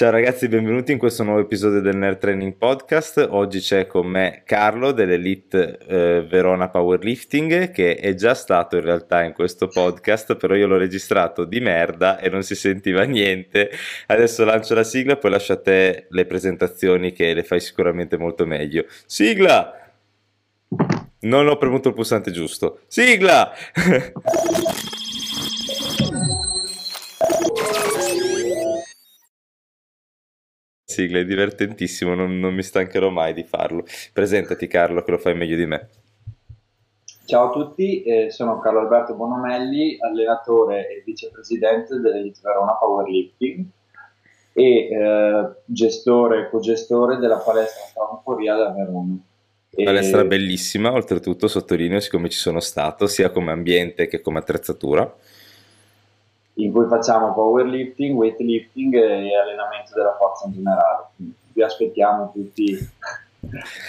Ciao ragazzi, benvenuti in questo nuovo episodio del Nerd Training Podcast. Oggi c'è con me Carlo dell'Elite eh, Verona Powerlifting che è già stato in realtà in questo podcast, però io l'ho registrato di merda e non si sentiva niente. Adesso lancio la sigla, poi lascio a te le presentazioni che le fai sicuramente molto meglio. Sigla! Non ho premuto il pulsante giusto. Sigla! sigla, è divertentissimo, non, non, mi stancherò mai di farlo. Presentati Carlo, che lo fai meglio di me. Ciao a tutti, eh, sono Carlo Alberto Bonomelli, allenatore e vicepresidente dell'Elite Verona Powerlifting e eh, gestore e cogestore della palestra Francoria da Verona. Palestra bellissima, oltretutto sottolineo siccome ci sono stato, sia come ambiente che come attrezzatura in cui facciamo powerlifting, weightlifting e allenamento della forza in generale. Vi aspettiamo tutti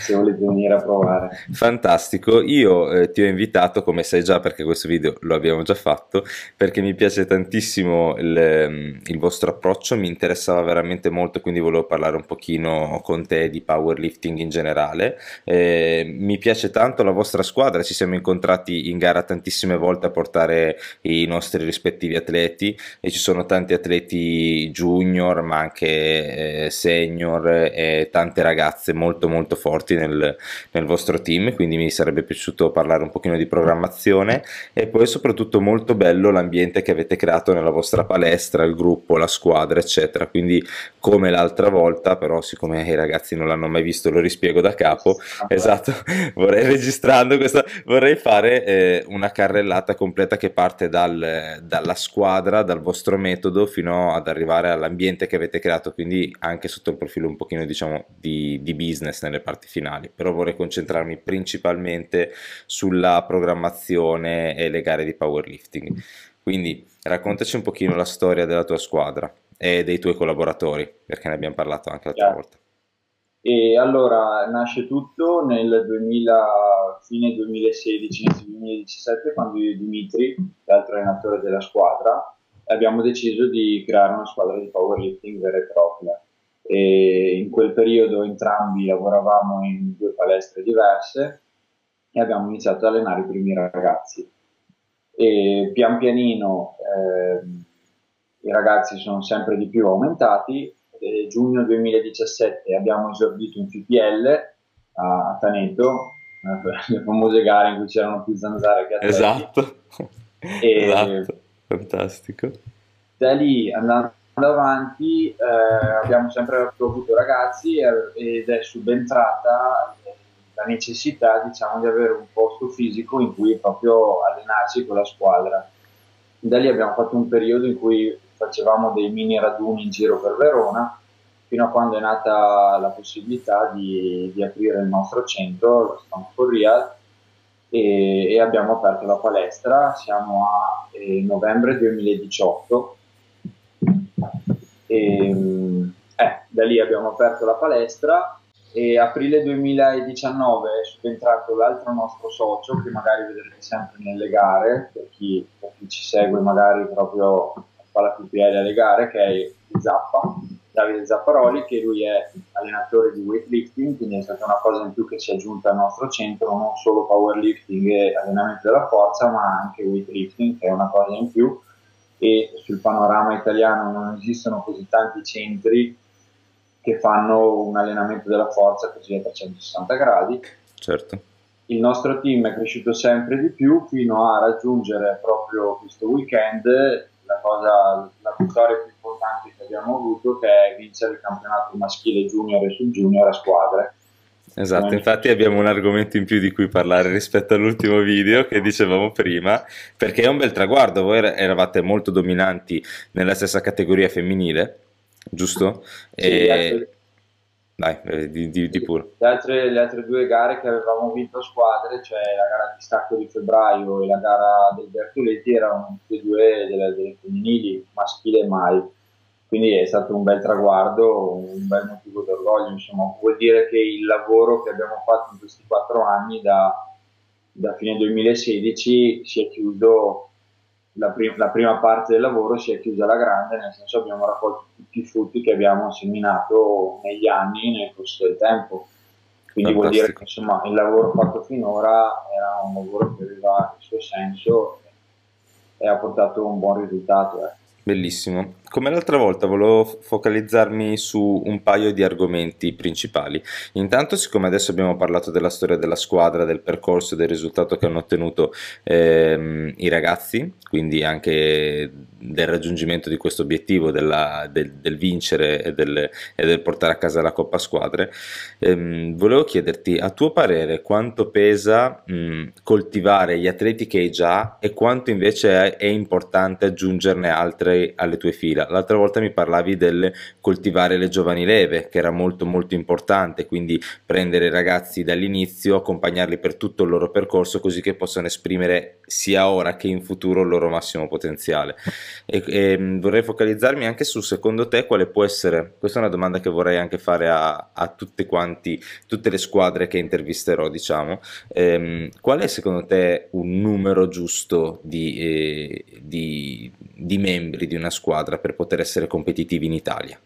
se volete venire a provare. Fantastico, io eh, ti ho invitato come sai già perché questo video lo abbiamo già fatto perché mi piace tantissimo il, ehm, il, vostro approccio, mi interessava veramente molto quindi volevo parlare un pochino con te di powerlifting in generale, eh, mi piace tanto la vostra squadra, ci siamo incontrati in gara tantissime volte a portare i nostri rispettivi atleti e ci sono tanti atleti junior ma anche eh, senior e tante ragazze molto molto molto forti nel, nel, vostro team, quindi mi sarebbe piaciuto parlare un pochino di programmazione e poi soprattutto molto bello l'ambiente che avete creato nella vostra palestra, il gruppo, la squadra, eccetera. Quindi come l'altra volta, però siccome i ragazzi non l'hanno mai visto, lo rispiego da capo. Esatto, vorrei registrando questa, vorrei fare eh, una carrellata completa che parte dal, dalla squadra, dal vostro metodo fino ad arrivare all'ambiente che avete creato, quindi anche sotto il profilo un pochino diciamo di, di business nelle parti finali, però vorrei concentrarmi principalmente sulla programmazione e le gare di powerlifting. Quindi raccontaci un pochino la storia della tua squadra e dei tuoi collaboratori, perché ne abbiamo parlato anche l'altra yeah. volta. E allora nasce tutto nel 2000, fine 2016, inizio 2017, quando io e Dimitri, l'altro allenatore della squadra, abbiamo deciso di creare una squadra di powerlifting vera e propria e in quel periodo entrambi lavoravamo in due palestre diverse e abbiamo iniziato ad allenare i primi ragazzi. E pian pianino eh, i ragazzi sono sempre di più aumentati. E giugno 2017 abbiamo esordito in FPL a, Taneto, le famose gare in cui c'erano più zanzare che atleti. Esatto, e esatto, fantastico. Da lì andando avanti eh, abbiamo sempre avuto ragazzi ed è subentrata la necessità diciamo, di avere un posto fisico in cui proprio allenarsi con la squadra. Da lì abbiamo fatto un periodo in cui facevamo dei mini raduni in giro per Verona, fino a quando è nata la possibilità di, di aprire il nostro centro, lo Stanford Real, e, e, abbiamo aperto la palestra. Siamo a eh, novembre 2018 e, eh, da lì abbiamo aperto la palestra e aprile 2019 è subentrato l'altro nostro socio che magari vedrete sempre nelle gare, per chi, per chi ci segue magari proprio fa la PPL alle gare, che è Zappa, Davide Zapparoli, che lui è allenatore di weightlifting, quindi è stata una cosa in più che si è aggiunta al nostro centro, non solo powerlifting e allenamento della forza, ma anche weightlifting, che è una cosa in più e sul panorama italiano non esistono così tanti centri che fanno un allenamento della forza così a 360 gradi. Certo. Il nostro team è cresciuto sempre di più fino a raggiungere proprio questo weekend la, cosa, la vittoria più importante che abbiamo avuto che è vincere il campionato maschile junior e sul junior a squadre Esatto, infatti abbiamo un argomento in più di cui parlare rispetto all'ultimo video che dicevamo prima, perché è un bel traguardo, voi eravate molto dominanti nella stessa categoria femminile, giusto? Sì, e... altre... Dai, eh, di, di, di pure. Le altre, le altre, due gare che avevamo vinto a squadre, cioè la gara di stacco di febbraio e la gara del Bertoletti, erano tutte e due delle, delle femminili, maschile mai quindi è stato un bel traguardo, un bel motivo d'orgoglio, insomma, vuol dire che il lavoro che abbiamo fatto in questi quattro anni da, da fine 2016 si è chiuso la, prim- la, prima parte del lavoro si è chiusa alla grande, nel senso abbiamo raccolto tutti i frutti che abbiamo seminato negli anni nel corso del tempo. Quindi Fantastico. vuol dire che insomma, il lavoro fatto finora era un lavoro che aveva il suo senso e ha portato un buon risultato. Eh. Bellissimo. Come l'altra volta volevo focalizzarmi su un paio di argomenti principali. Intanto, siccome adesso abbiamo parlato della storia della squadra, del percorso, del risultato che hanno ottenuto ehm, i ragazzi, quindi anche del raggiungimento di questo obiettivo della, del, del, vincere e del, e del, portare a casa la Coppa Squadre, ehm, volevo chiederti a tuo parere quanto pesa mh, coltivare gli atleti che hai già e quanto invece è, è importante aggiungerne altri alle tue fila vita. L'altra volta mi parlavi del coltivare le giovani leve, che era molto molto importante, quindi prendere i ragazzi dall'inizio, accompagnarli per tutto il loro percorso così che possano esprimere sia ora che in futuro il loro massimo potenziale. E, e mm, vorrei focalizzarmi anche su secondo te quale può essere, questa è una domanda che vorrei anche fare a, a tutte quanti, tutte le squadre che intervisterò, diciamo, ehm, qual è secondo te un numero giusto di, eh, di, di membri di una squadra per per poter essere competitivi in Italia.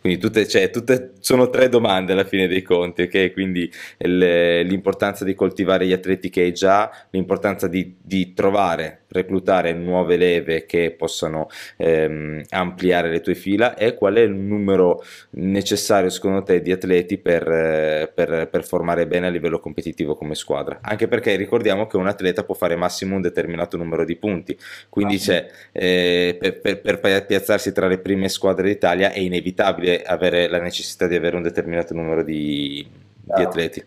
Quindi tutte, cioè, tutte, sono tre domande alla fine dei conti, ok? Quindi l'importanza di coltivare gli atleti che hai già, l'importanza di, di trovare reclutare nuove leve che possano ehm, ampliare le tue fila? E qual è il numero necessario secondo te di atleti per, eh, per, per, formare bene a livello competitivo come squadra? Anche perché ricordiamo che un atleta può fare massimo un determinato numero di punti. Quindi ah, eh, per, per, piazzarsi tra le prime squadre d'Italia è inevitabile avere la necessità di avere un determinato numero di, di atleti.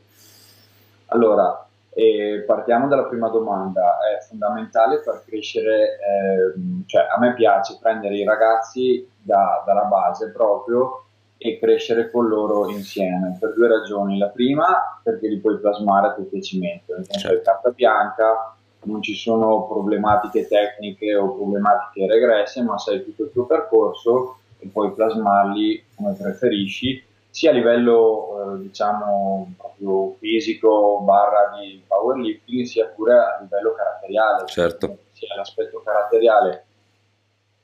Allora e partiamo dalla prima domanda, è fondamentale far crescere, eh, cioè a me piace prendere i ragazzi da, dalla base proprio e crescere con loro insieme per due ragioni. La prima perché li puoi plasmare a tuo piacimento, nel senso certo. che carta bianca non ci sono problematiche tecniche o problematiche regresse, ma sai tutto il tuo percorso e puoi plasmarli come preferisci sia a livello eh, diciamo proprio fisico barra di powerlifting sia pure a livello caratteriale. Certo. Sia l'aspetto caratteriale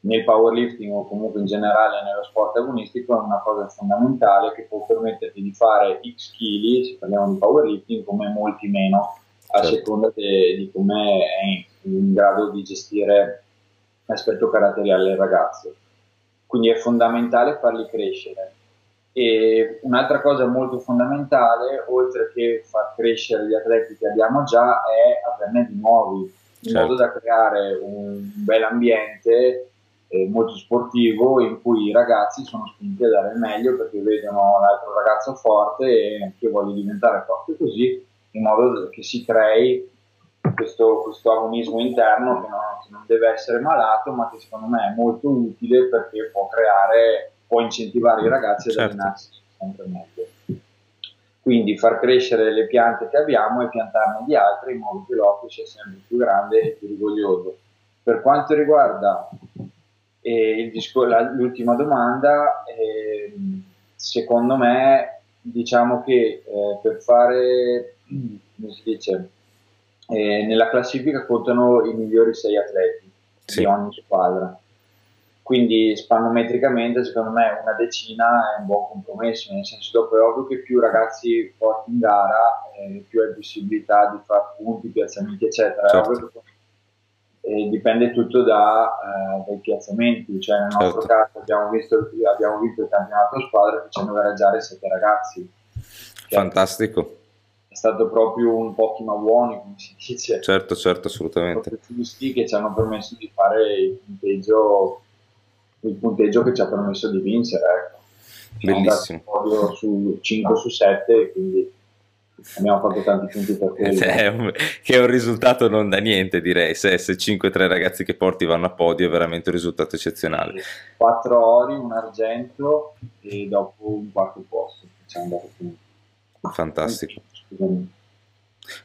nel powerlifting o comunque in generale nello sport agonistico è una cosa fondamentale che può permetterti di fare x kg se parliamo di powerlifting come molti meno a certo. seconda de, di come è in, in grado di gestire l'aspetto caratteriale del ragazzo. Quindi è fondamentale farli crescere e un'altra cosa molto fondamentale, oltre che far crescere gli atleti che abbiamo già, è averne di nuovi, in certo. modo da creare un bel ambiente eh, molto sportivo in cui i ragazzi sono spinti a dare il meglio perché vedono l'altro ragazzo forte e anche io voglio diventare forte così, in modo che si crei questo, questo agonismo interno che non, che non deve essere malato, ma che secondo me è molto utile perché può creare può incentivare i ragazzi ad certo. allenarsi sempre meglio. Quindi far crescere le piante che abbiamo e piantarne di altre in modo che l'orto sia sempre più grande e più rigoglioso. Per quanto riguarda eh, disco, la, l'ultima domanda, eh, secondo me diciamo che eh, per fare, come si dice, eh, nella classifica contano i migliori sei atleti sì. di ogni squadra quindi spannometricamente secondo me una decina è un buon compromesso, nel senso dopo è ovvio che più ragazzi porti in gara eh, più hai possibilità di fare punti, piazzamenti eccetera, certo. eh, dipende tutto da, eh, dai piazzamenti, cioè nel nostro certo. caso abbiamo visto, abbiamo vinto il campionato squadra facendo gareggiare sette ragazzi. Cioè, Fantastico. È stato proprio un pochi ma buoni, come si dice. Certo, certo, assolutamente. Giusti che ci hanno permesso di fare il punteggio il punteggio che ci ha permesso di vincere. Ecco. Bellissimo. su 5 su 7, quindi abbiamo fatto tanti punti per quello. È che è un risultato non da niente, direi. Se, se 5-3 ragazzi che porti vanno a podio è veramente un risultato eccezionale. 4 ori, un argento e dopo un quarto posto. Fantastico. Scusami.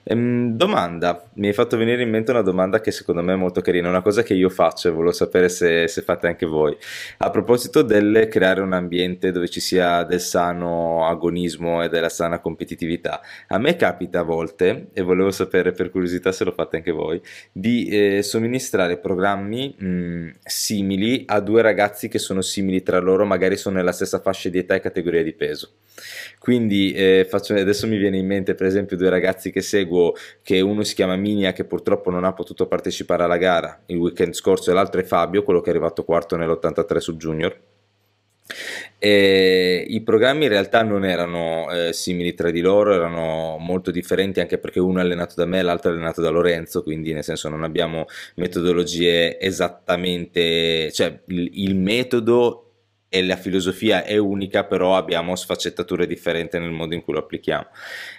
Ehm, domanda, mi hai fatto venire in mente una domanda che secondo me è molto carina, una cosa che io faccio e volevo sapere se, se fate anche voi. A proposito del creare un ambiente dove ci sia del sano agonismo e della sana competitività, a me capita a volte, e volevo sapere per curiosità se lo fate anche voi, di eh, somministrare programmi mh, simili a due ragazzi che sono simili tra loro, magari sono nella stessa fascia di età e categoria di peso. Quindi eh, faccio, adesso mi viene in mente per esempio due ragazzi che seguo, che uno si chiama Minia che purtroppo non ha potuto partecipare alla gara il weekend scorso e l'altro è Fabio, quello che è arrivato quarto nell'83 su Junior. E I programmi in realtà non erano eh, simili tra di loro, erano molto differenti anche perché uno è allenato da me l'altro è allenato da Lorenzo, quindi nel senso non abbiamo metodologie esattamente, cioè il, il metodo e la filosofia è unica, però abbiamo sfaccettature differenti nel modo in cui lo applichiamo.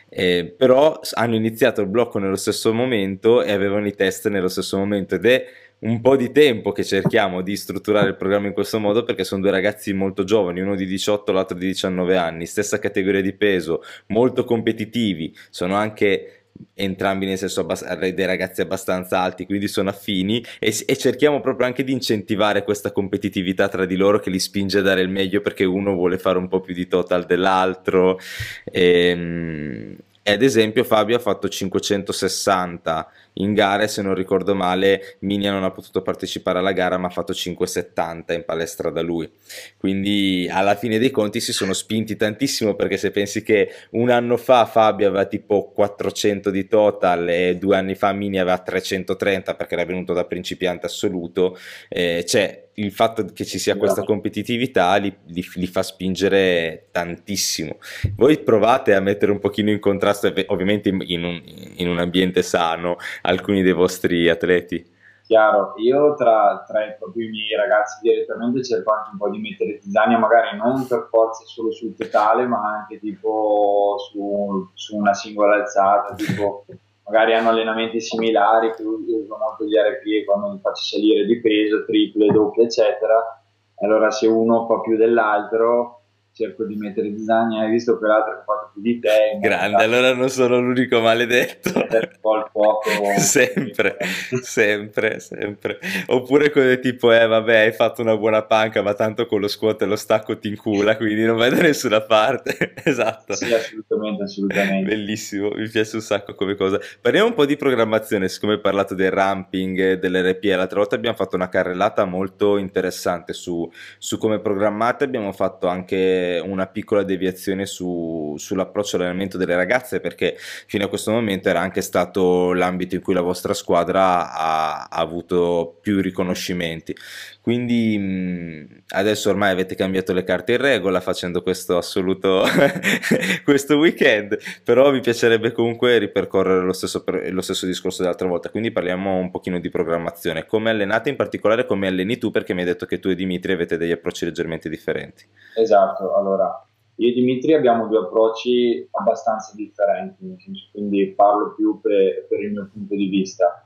Eh, però hanno iniziato il blocco nello stesso momento e avevano i test nello stesso momento ed è un po' di tempo che cerchiamo di strutturare il programma in questo modo perché sono due ragazzi molto giovani, uno di 18 l'altro di 19 anni, stessa categoria di peso, molto competitivi, sono anche entrambi nel senso dei ragazzi abbastanza alti, quindi sono affini e, e, cerchiamo proprio anche di incentivare questa competitività tra di loro che li spinge a dare il meglio perché uno vuole fare un po' più di total dell'altro. E, ehm, e ad esempio Fabio ha fatto 560 in gara e se non ricordo male Minia non ha potuto partecipare alla gara ma ha fatto 570 in palestra da lui. Quindi alla fine dei conti si sono spinti tantissimo perché se pensi che un anno fa Fabio aveva tipo 400 di total e due anni fa Minia aveva 330 perché era venuto da principiante assoluto, eh, cioè il fatto che ci sia questa competitività li, li, li, fa spingere tantissimo. Voi provate a mettere un pochino in contrasto, ovviamente in un, in un ambiente sano, alcuni dei vostri atleti. Chiaro, io tra, tra i, propri miei ragazzi direttamente cerco anche un po' di mettere tizzania, magari non per forza solo sul totale, ma anche tipo su, su una singola alzata, tipo magari hanno allenamenti similari, che uso molto gli RPE quando mi faccio salire di peso, triple, doppie, eccetera. Allora se uno fa più dell'altro, cerco di mettere design, hai visto quell'altro che ha fatto più di te. Grande, allora non sono l'unico maledetto. Un po' il fuoco. sempre, sempre, sempre. Oppure quello tipo, eh vabbè, hai fatto una buona panca, ma tanto con lo squat e lo stacco ti incula, quindi non vai da nessuna parte. esatto. Sì, assolutamente, assolutamente. Bellissimo, mi piace un sacco come cosa. Parliamo un po' di programmazione, siccome hai parlato del ramping, dell'RP, l'altra volta abbiamo fatto una carrellata molto interessante su, su come programmate, abbiamo fatto anche una piccola deviazione su, sull'approccio all'allenamento delle ragazze perché fino a questo momento era anche stato l'ambito in cui la vostra squadra ha, ha avuto più riconoscimenti. Quindi mh, adesso ormai avete cambiato le carte in regola facendo questo assoluto questo weekend, però mi piacerebbe comunque ripercorrere lo stesso, lo stesso discorso dell'altra volta, quindi parliamo un pochino di programmazione. Come allenate in particolare, come alleni tu, perché mi hai detto che tu e Dimitri avete degli approcci leggermente differenti. Esatto, allora io e Dimitri abbiamo due approcci abbastanza differenti, quindi parlo più per, per il mio punto di vista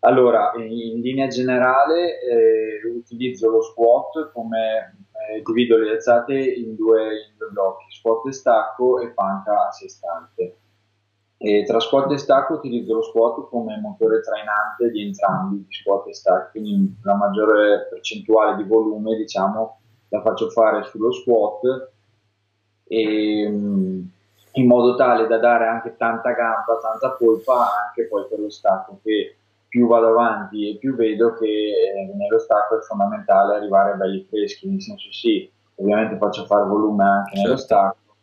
allora, in linea generale eh, utilizzo lo squat come eh, divido le alzate in due, in due, blocchi, squat e stacco e panca a sé stante. E tra squat e stacco utilizzo lo squat come motore trainante di entrambi, squat e stacco, quindi la maggiore percentuale di volume diciamo la faccio fare sullo squat e, mm, in modo tale da dare anche tanta gamba, tanta polpa anche poi per lo stacco che più vado avanti e più vedo che eh, nello stacco è fondamentale arrivare belli freschi, nel senso sì, ovviamente faccio fare volume anche certo. nello stacco,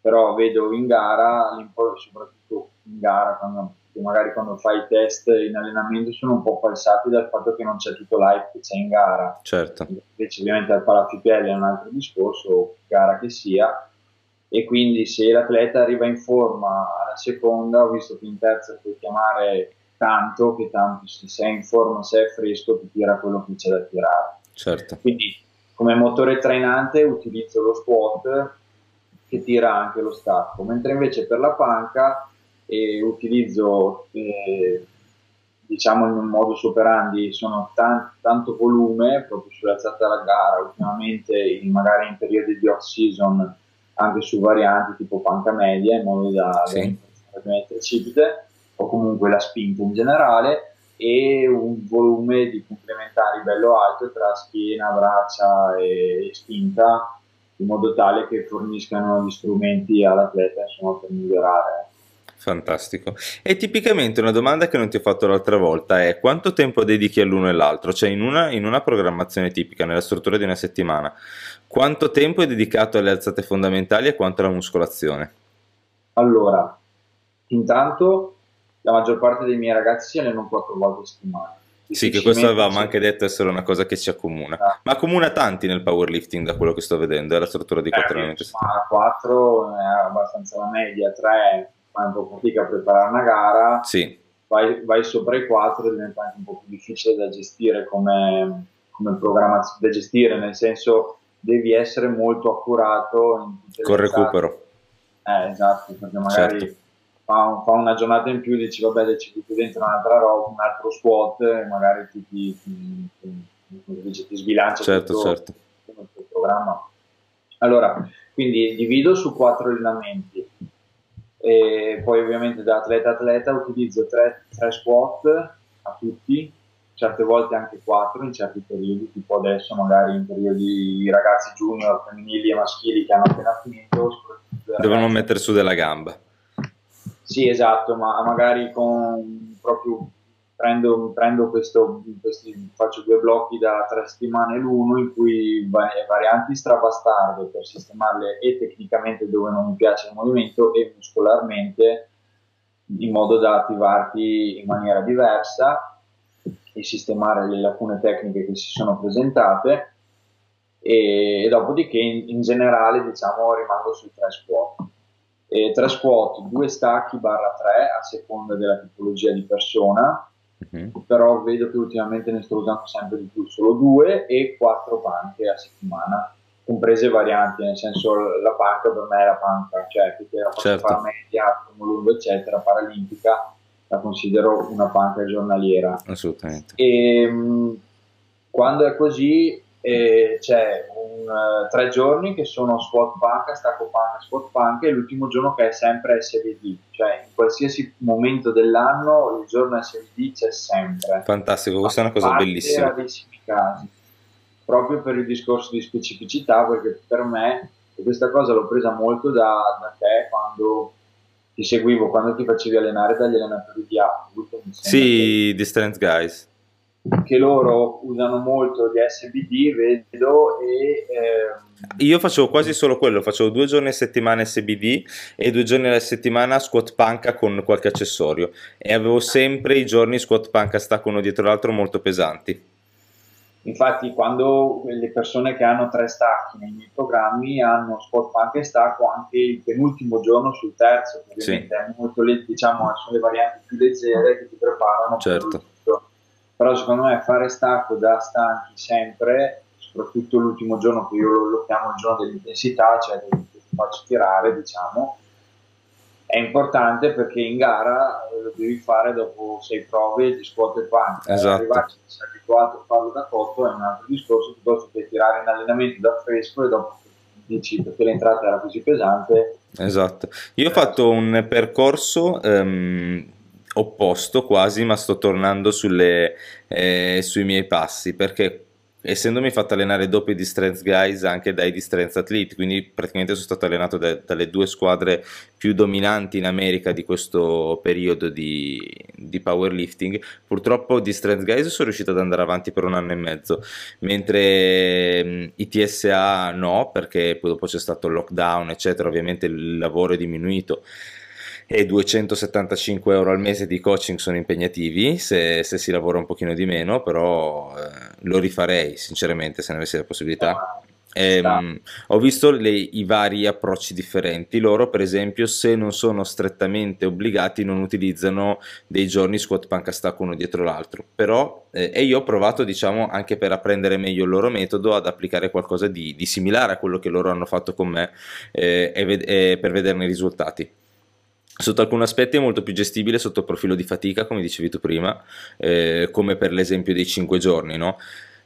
però vedo in gara, soprattutto in gara, quando, magari quando fai i test in allenamento sono un po' falsati dal fatto che non c'è tutto l'hype che c'è in gara. Certo. Invece ovviamente al palafipelli è un altro discorso, gara che sia, e quindi se l'atleta arriva in forma alla seconda, ho visto che in terza puoi chiamare tanto che tanto se sei in forma, se è fresco, ti tira quello che c'è da tirare. Certo. Quindi come motore trainante utilizzo lo squat che tira anche lo stacco, mentre invece per la panca eh, utilizzo eh, diciamo il mio modus operandi sono tan- tanto volume proprio sull'alzata della gara ultimamente in, magari in periodi di off season anche su varianti tipo panca media in modo da, sì. da ovviamente tricipite, o comunque la spinta in generale, e un volume di complementari bello alto tra schiena, braccia e spinta, in modo tale che forniscano gli strumenti all'atleta insomma, per migliorare. Fantastico. E tipicamente una domanda che non ti ho fatto l'altra volta è quanto tempo dedichi all'uno e all'altro? Cioè in una, in una programmazione tipica, nella struttura di una settimana, quanto tempo è dedicato alle alzate fondamentali e quanto alla muscolazione? Allora, intanto la maggior parte dei miei ragazzi si allenano quattro volte a settimana. Sì, che questo avevamo anche detto essere una cosa che ci accomuna. Ah. Ma accomuna tanti nel powerlifting da quello che sto vedendo, è la struttura di quattro allenamenti. Ma 4 è abbastanza la media, 3 fai un po' fatica a preparare una gara, sì. vai, vai, sopra i 4 diventa anche un po' più difficile da gestire come, come programmazione, da gestire nel senso devi essere molto accurato col recupero. Eh, esatto, perché magari certo. Fa, fa, una giornata in più, dici vabbè, ci butti dentro un'altra roba, un altro squat e magari ti, ti, ti, ti, ti sbilancia certo, tutto, certo. tutto il programma. Allora, quindi divido su quattro allenamenti e poi ovviamente da atleta a atleta utilizzo tre, tre squat a tutti, certe volte anche quattro in certi periodi, tipo adesso magari in periodi ragazzi junior, femminili e maschili che hanno appena finito. Devono mettere su della gamba. Sì, esatto, ma magari con proprio prendo, prendo questo, questi, faccio due blocchi da tre settimane l'uno in cui varianti strabastarde per sistemarle e tecnicamente dove non mi piace il movimento e muscolarmente in modo da attivarti in maniera diversa e sistemare le lacune tecniche che si sono presentate e, e dopodiché in, in, generale diciamo rimango sui tre squat. E tre squat, due stacchi barra tre a seconda della tipologia di persona Uh-huh. Però vedo che ultimamente ne sto usando sempre di più, solo due e quattro panche a settimana, comprese varianti, nel senso la panca per me è la panca, cioè che la certo. fare media, come lungo, eccetera, paralimpica, la considero una panca giornaliera. Assolutamente. E mh, quando è così e c'è un, uh, tre giorni che sono squat panca, stacco panca, squat panca e l'ultimo giorno che è sempre SVD, cioè in qualsiasi momento dell'anno il giorno SVD c'è sempre. Fantastico, questa è una cosa bellissima. Rarissimi casi, proprio per il discorso di specificità, perché per me questa cosa l'ho presa molto da, da te quando ti seguivo, quando ti facevi allenare dagli allenatori di Apple. Sì, di Strength Guys che loro usano molto di SBD, vedo, e... Ehm... Io facevo quasi solo quello, facevo due giorni a settimana SBD e due giorni alla settimana squat panca con qualche accessorio e avevo sempre i giorni squat panca stacco uno dietro l'altro molto pesanti. Infatti, quando le persone che hanno tre stacchi nei miei programmi hanno squat panca e stacco anche il penultimo giorno sul terzo, ovviamente sì. è molto, diciamo, sono le varianti più leggere che ti preparano certo però secondo me fare stacco da stanchi sempre, soprattutto l'ultimo giorno che io lo, lo chiamo il giorno dell'intensità, cioè che ti faccio tirare, diciamo, è importante perché in gara eh, lo devi fare dopo sei prove di squat e panca. Esatto. Arrivarci essere abituato a farlo da cotto è un altro discorso piuttosto che tirare in allenamento da fresco e dopo dici perché l'entrata era così pesante. Esatto. Io ho fatto un percorso um, opposto quasi, ma sto tornando sulle, eh, sui miei passi perché essendomi fatto allenare doppio di Strength Guys anche dai di Strength Athlete, quindi praticamente sono stato allenato da, dalle due squadre più dominanti in America di questo periodo di, di powerlifting. Purtroppo di Strength Guys sono riuscito ad andare avanti per un anno e mezzo, mentre mh, i TSA no, perché poi dopo c'è stato il lockdown, eccetera, ovviamente il lavoro è diminuito e 275 euro al mese di coaching sono impegnativi se, se si lavora un pochino di meno, però eh, lo rifarei sinceramente se ne avessi la possibilità. E, um, ho visto le, i vari approcci differenti. Loro, per esempio, se non sono strettamente obbligati, non utilizzano dei giorni squat panca stack uno dietro l'altro. Però, eh, e io ho provato, diciamo, anche per apprendere meglio il loro metodo, ad applicare qualcosa di, di similare a quello che loro hanno fatto con me eh, e, e per vederne i risultati. Sotto alcuni aspetti è molto più gestibile sotto il profilo di fatica, come dicevi tu prima, eh, come per l'esempio dei 5 giorni, no?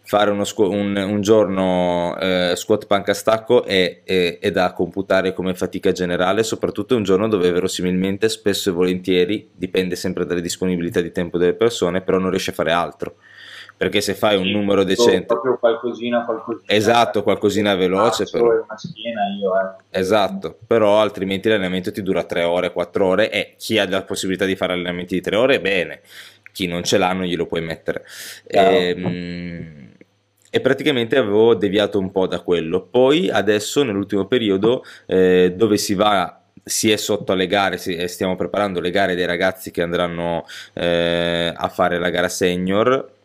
fare squ- un, un, giorno eh, squat panca stacco è, è, è, da computare come fatica generale, soprattutto un giorno dove verosimilmente spesso e volentieri, dipende sempre dalle disponibilità di tempo delle persone, però non riesci a fare altro. Perché se fai sì, un numero decente... Proprio qualcosina, qualcosina. Esatto, qualcosina veloce. Però. Una schiena io, eh. Esatto, però altrimenti l'allenamento ti dura 3 ore, 4 ore e chi ha la possibilità di fare allenamenti di 3 ore, bene. Chi non ce l'ha non glielo puoi mettere. Ehm e praticamente avevo deviato un po' da quello. Poi adesso nell'ultimo periodo eh, dove si va si è sotto alle gare, stiamo preparando le gare dei ragazzi che andranno eh, a fare la gara senior,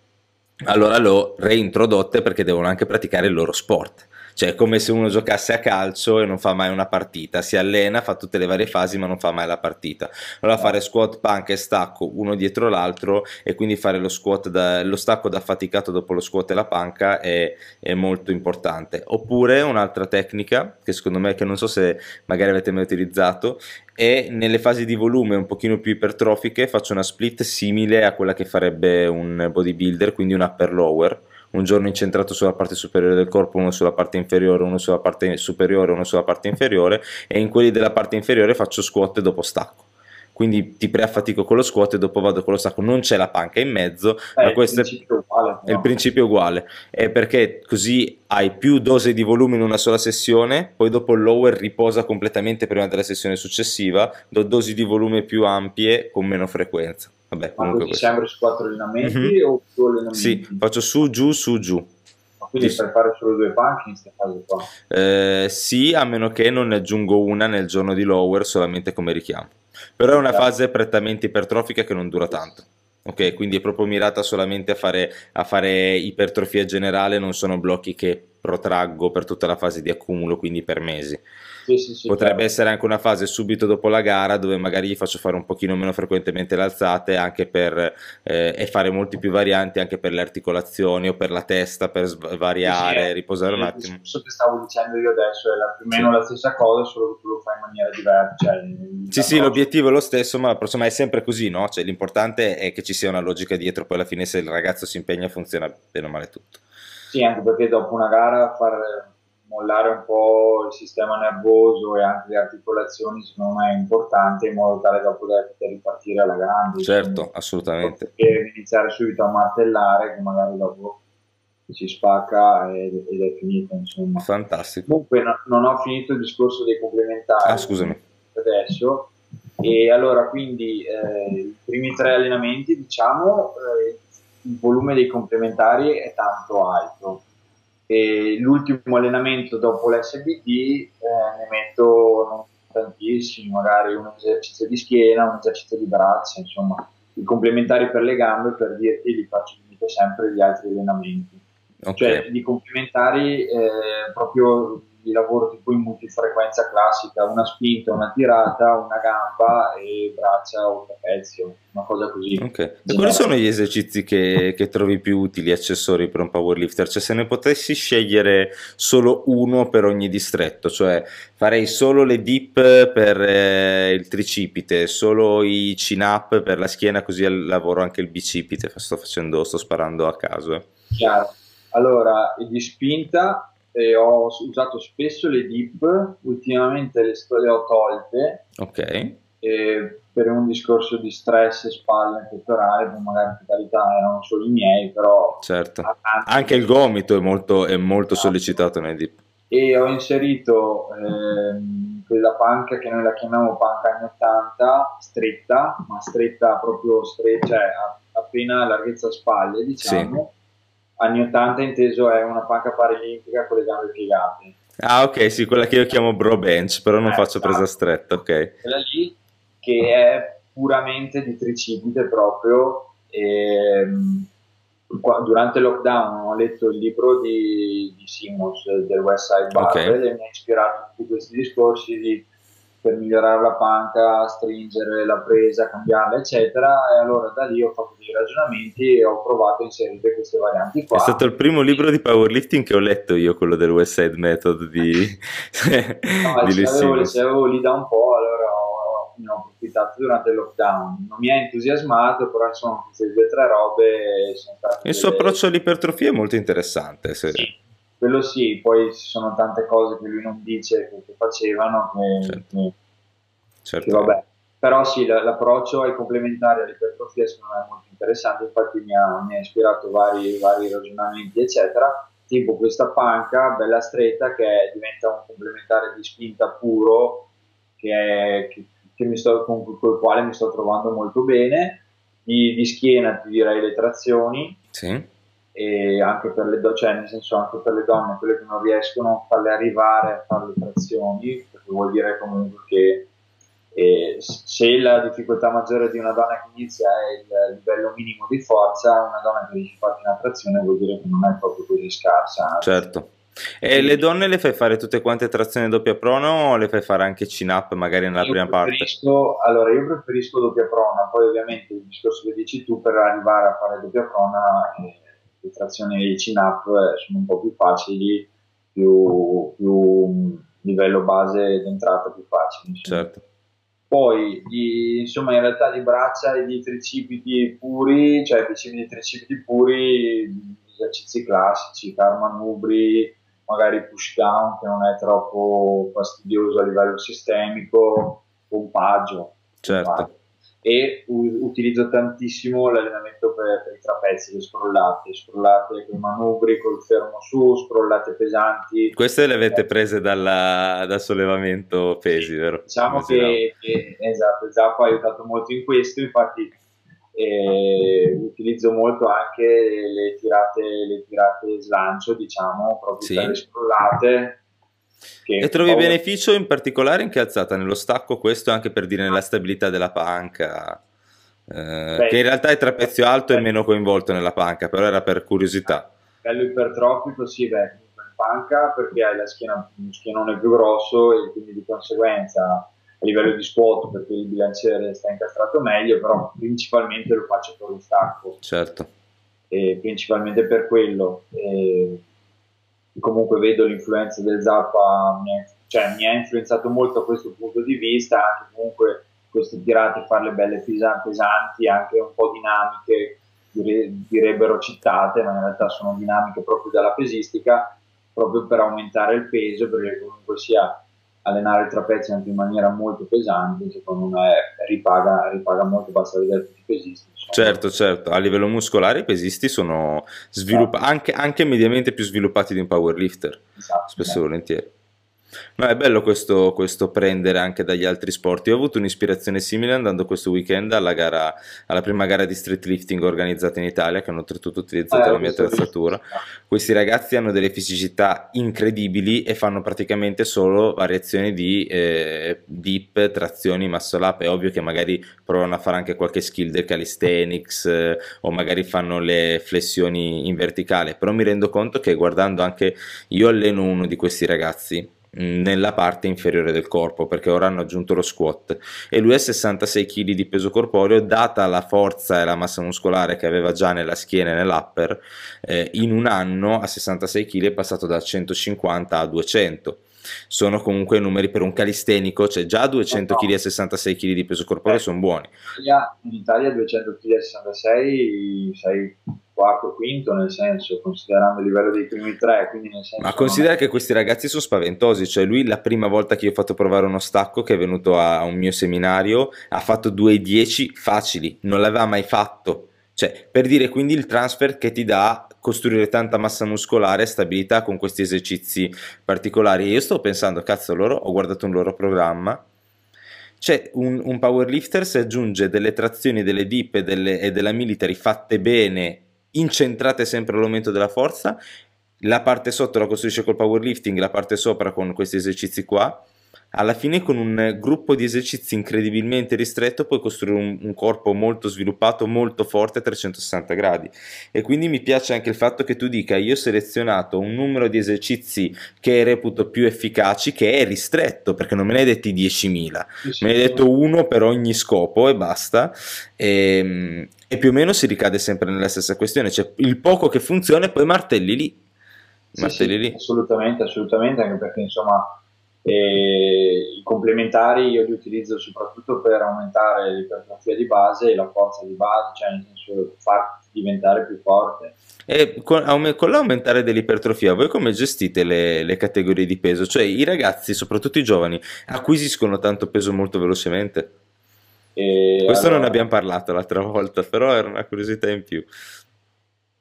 allora l'ho reintrodotte perché devono anche praticare il loro sport. Cioè è come se uno giocasse a calcio e non fa mai una partita, si allena, fa tutte le varie fasi ma non fa mai la partita. Allora fare squat, panca e stacco uno dietro l'altro e quindi fare lo, squat da, lo stacco da faticato dopo lo squat e la panca è, è molto importante. Oppure un'altra tecnica che secondo me, che non so se magari avete mai utilizzato, e nelle fasi di volume un pochino più ipertrofiche faccio una split simile a quella che farebbe un bodybuilder, quindi un upper lower. Un giorno incentrato sulla parte superiore del corpo, uno sulla parte inferiore, uno sulla parte superiore, uno sulla parte inferiore e in quelli della parte inferiore faccio squat dopo stacco quindi ti preaffatico con lo squat e dopo vado con lo stacco, non c'è la panca in mezzo, eh, ma questo è, uguale, è il principio uguale, è perché così hai più dose di volume in una sola sessione, poi dopo il lower riposa completamente prima della sessione successiva, do dosi di volume più ampie con meno frequenza. Vabbè, comunque sempre su quattro allenamenti mm-hmm. o più allenamenti? Sì, faccio su, giù, su, giù. Quindi per fare solo due panche in queste fasi qua? Eh, sì, a meno che non ne aggiungo una nel giorno di lower solamente come richiamo. Però è una fase prettamente ipertrofica che non dura tanto. Ok, quindi è proprio mirata solamente a fare, a fare ipertrofia generale, non sono blocchi che protraggo per tutta la fase di accumulo, quindi per mesi. Sì, sì, sì, Potrebbe chiaro. essere anche una fase subito dopo la gara dove magari gli faccio fare un pochino meno frequentemente le alzate anche per, eh, e fare molti più varianti anche per le articolazioni o per la testa per svariare, riposare un attimo. Discorso che stavo dicendo io adesso è la, più o meno la stessa cosa, solo che tu lo fai in maniera diversa. Cioè, sì, sì, l'obiettivo è lo stesso, ma insomma è sempre così, no? Cioè, l'importante è che ci sia una logica dietro, poi alla fine se il ragazzo si impegna funziona bene o male tutto. Sì, anche perché dopo una gara fare mollare un po' il sistema nervoso e anche le articolazioni secondo me è importante in modo tale da poter ripartire alla grande. Certo, quindi, assolutamente. Per iniziare subito a martellare che magari dopo si spacca ed, ed è finito insomma. Fantastico. Comunque no, non ho finito il discorso dei complementari. Ah, scusami. Adesso. E allora quindi eh, i primi tre allenamenti diciamo eh, il volume dei complementari è tanto alto e l'ultimo allenamento dopo l'SBD eh, ne metto non tantissimi, magari un esercizio di schiena, un esercizio di braccia, insomma, i complementari per le gambe per dirti li faccio sempre gli altri allenamenti. Okay. Cioè di complementari eh, proprio di lavoro tipo in multifrequenza classica, una spinta, una tirata, una gamba e braccia o trapezio, una cosa così. Ok, e quali sono gli esercizi che, che, trovi più utili, accessori per un powerlifter? Cioè se ne potessi scegliere solo uno per ogni distretto, cioè farei solo le dip per eh, il tricipite, solo i chin up per la schiena, così lavoro anche il bicipite, sto facendo, sto sparando a caso. Eh. Chiaro. Allora, di spinta e ho usato spesso le dip, ultimamente le, le ho tolte. Ok. per un discorso di stress, spalle, pettorale, poi magari in totalità erano solo i miei, però... Certo, anche il gomito è molto, è molto esatto. sollecitato nei dip. E ho inserito ehm, quella panca che noi la chiamiamo panca anni 80, stretta, ma stretta proprio stretta, cioè appena larghezza spalle, diciamo. Sì anni 80 inteso è una panca paralimpica con le gambe piegate. Ah, ok, sì, quella che io chiamo bro bench, però non eh, faccio presa esatto. stretta, ok. Quella lì che è puramente di tricipite proprio. E, ehm, durante il lockdown ho letto il libro di, di Simmons del West Side Barbell okay. e mi ha ispirato tutti questi discorsi di per migliorare la panca, stringere la presa, cambiarla, eccetera. E allora da lì ho fatto dei ragionamenti e ho provato a inserire queste varianti qua. È stato il primo libro di powerlifting che ho letto io, quello del West Side Method di, no, di ce, l'avevo, ce l'avevo lì da un po', allora ho, ne ho approfittato durante il lockdown. Non mi ha entusiasmato, però insomma queste due o tre robe sono state... Il delle... suo approccio all'ipertrofia è molto interessante. Se... Sì, quello sì, poi ci sono tante cose che lui non dice che, che facevano che, certo. che, certo. vabbè. Però sì, l'approccio ai complementari all'ipertrofia secondo me è molto interessante, infatti mi ha, mi ha ispirato vari, vari ragionamenti eccetera tipo questa panca bella stretta che diventa un complementare di spinta puro che, è, che, che sto, con, con, il quale mi sto trovando molto bene di, di schiena ti direi le trazioni sì. E anche per le donne cioè nel senso anche per le donne quelle che non riescono a farle arrivare a fare le trazioni perché vuol dire comunque che e se la difficoltà maggiore di una donna che inizia è il livello minimo di forza, una donna che riesce a farti una trazione vuol dire che non è proprio così scarsa. Certo. E le donne le fai fare tutte quante trazioni doppia prona o le fai fare anche chin up magari nella prima parte? Allora io preferisco doppia prona, poi ovviamente il discorso che dici tu per arrivare a fare doppia prona eh, le trazioni e i chin up eh, sono un po' più facili, più, più livello base d'entrata più facile. Certo. Poi, di, insomma, in realtà di braccia e di tricipiti puri, cioè bicipiti e tricipiti puri, esercizi classici, car manubri, magari push down che non è troppo fastidioso a livello sistemico, pompaggio. Certo. Pompaggio e utilizzo tantissimo l'allenamento per, per i trapezi, le scrollate, scrollate con manubri, col fermo su, scrollate pesanti. Queste le avete prese dalla, dal sollevamento pesi, vero? Diciamo che, che, esatto, Zappa ha aiutato molto in questo, infatti eh, utilizzo molto anche le tirate, le tirate slancio, diciamo, proprio sì. per le scrollate e trovi poi... beneficio in particolare in che alzata? Nello stacco questo anche per dire nella stabilità della panca? Eh, Beh, che in realtà il trapezio alto è meno coinvolto nella panca, però era per curiosità. Bello ipertrofico, sì, beh, in panca perché hai la schiena, uno schienone più grosso e quindi di conseguenza a livello di squat perché il bilanciere sta incastrato meglio, però principalmente lo faccio per lo stacco. Certo. E principalmente per quello. E comunque vedo l'influenza del Zappa, mi, è, cioè, mi ha influenzato molto a questo punto di vista, anche comunque queste tirate, farle belle pesanti, anche un po' dinamiche, direbbero cittate, ma in realtà sono dinamiche proprio dalla pesistica, proprio per aumentare il peso, perché comunque sia allenare il trapezio anche in maniera molto pesante, secondo me ripaga, ripaga molto, basta vedere tutti i pesisti. Insomma. Certo, certo, a livello muscolare i pesisti sono sviluppa- esatto. anche, anche, mediamente più sviluppati di un powerlifter, esatto, spesso e volentieri. No, è bello questo, questo, prendere anche dagli altri sport. Io ho avuto un'ispirazione simile andando questo weekend alla, gara, alla prima gara di street lifting organizzata in Italia, che hanno oltretutto utilizzato eh, la mia attrezzatura. Questi ragazzi hanno delle fisicità incredibili e fanno praticamente solo variazioni di eh, dip, trazioni, muscle up. È ovvio che magari provano a fare anche qualche skill del calisthenics eh, o magari fanno le flessioni in verticale, però mi rendo conto che guardando anche io alleno uno di questi ragazzi nella parte inferiore del corpo perché ora hanno aggiunto lo squat. E lui ha 66 kg di peso corporeo data la forza e la massa muscolare che aveva già nella schiena e nell'upper eh, in un anno a 66 kg è passato da 150 a 200 sono comunque numeri per un calistenico, cioè già 200 kg a 66 kg di peso corporeo sono buoni. In Italia 200 kg a 66 sei quarto, quinto, nel senso, considerando il livello dei primi tre. Ma considera è... che questi ragazzi sono spaventosi, cioè lui la prima volta che io ho fatto provare uno stacco, che è venuto a, un mio seminario, ha fatto 2,10 facili, non l'aveva mai fatto. Cioè, per dire quindi il transfer che ti dà costruire tanta massa muscolare e stabilità con questi esercizi particolari. io sto pensando, cazzo, loro, ho guardato un loro programma, c'è un, un powerlifter se aggiunge delle trazioni, delle dip e, delle, e della military fatte bene incentrate sempre all'aumento della forza, la parte sotto la costruisce col powerlifting, la parte sopra con questi esercizi qua. Alla fine con un gruppo di esercizi incredibilmente ristretto puoi costruire un, un, corpo molto sviluppato, molto forte a 360 gradi. E quindi mi piace anche il fatto che tu dica io ho selezionato un numero di esercizi che reputo più efficaci, che è ristretto, perché non me ne hai detti 10.000, sì, me ne hai detto uno per ogni scopo e basta. E, ehm, e più o meno si ricade sempre nella stessa questione, cioè il poco che funziona e poi martelli lì. Martelli sì, lì. Assolutamente, assolutamente, anche perché insomma eh, complementari io li utilizzo soprattutto per aumentare l'ipertrofia di base e la forza di base, cioè nel senso far diventare più forte. E con, con l'aumentare dell'ipertrofia, voi come gestite le, le, categorie di peso? Cioè i ragazzi, soprattutto i giovani, acquisiscono tanto peso molto velocemente? E Questo allora... non ne abbiamo parlato l'altra volta, però era una curiosità in più.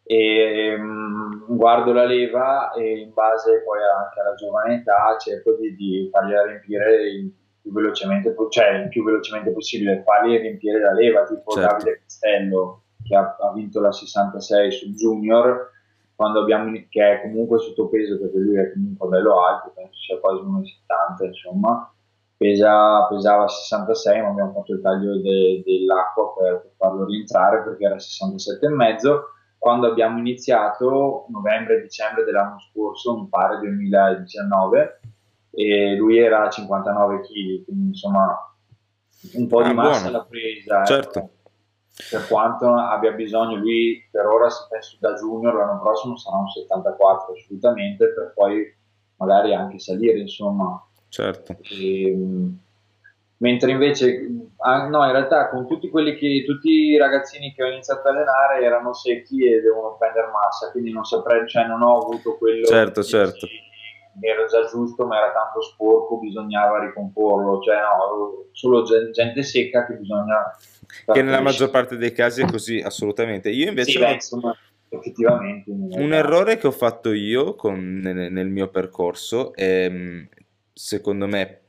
E, um, guardo la leva e in base poi anche alla giovane età cerco di, di fargliela riempire il più velocemente, cioè il più velocemente possibile, fargli riempire la leva, tipo certo. Davide Castello che ha, ha, vinto la 66 su Junior, quando abbiamo, che è comunque sottopeso perché lui è comunque bello alto, penso sia quasi 1,70 insomma, pesa, pesava 66 ma abbiamo fatto il taglio de, dell'acqua per, per, farlo rientrare perché era 67,5 quando abbiamo iniziato novembre-dicembre dell'anno scorso mi pare 2019 e lui era a 59 kg quindi insomma un po' ah, di massa l'ha presa certo. Ecco per quanto abbia bisogno, lui per ora si pensa da junior, l'anno prossimo sarà un 74 assolutamente, per poi magari anche salire, insomma. Certo. E, ehm, mentre invece, ah, no, in realtà con tutti quelli che, tutti i ragazzini che ho iniziato a allenare erano secchi e devono prendere massa, quindi non saprei, cioè non ho avuto quello... Certo, certo. Ci, era già giusto, ma era tanto sporco, bisognava ricomporlo, cioè no, solo gente secca che bisogna... Che nella maggior parte dei casi è così, assolutamente. Io invece... Sì, beh, insomma, effettivamente... Un errore che ho fatto io con, nel, nel, mio percorso è, secondo me,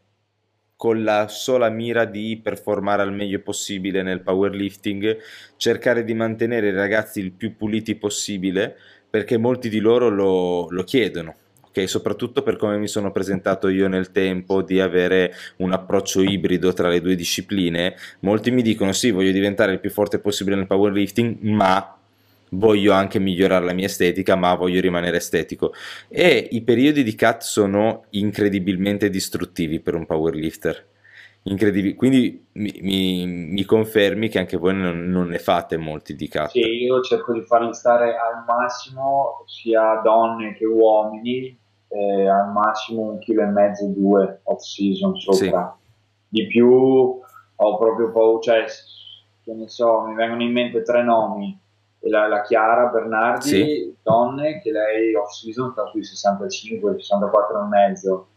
con la sola mira di performare al meglio possibile nel powerlifting, cercare di mantenere i ragazzi il più puliti possibile, perché molti di loro lo, lo chiedono che soprattutto per come mi sono presentato io nel tempo di avere un approccio ibrido tra le due discipline, molti mi dicono sì, voglio diventare il più forte possibile nel powerlifting, ma voglio anche migliorare la mia estetica, ma voglio rimanere estetico. E i periodi di cut sono incredibilmente distruttivi per un powerlifter. Incredibile. Quindi mi, mi, mi, confermi che anche voi non, non, ne fate molti di cut? Sì, io cerco di farli stare al massimo sia donne che uomini eh, al massimo un chilo e mezzo, due off season sopra. Sì. Di più ho proprio paura, cioè, che ne so, mi vengono in mente tre nomi. La, la Chiara Bernardi, sì. donne, che lei off season sta sui 65, 64 e mezzo.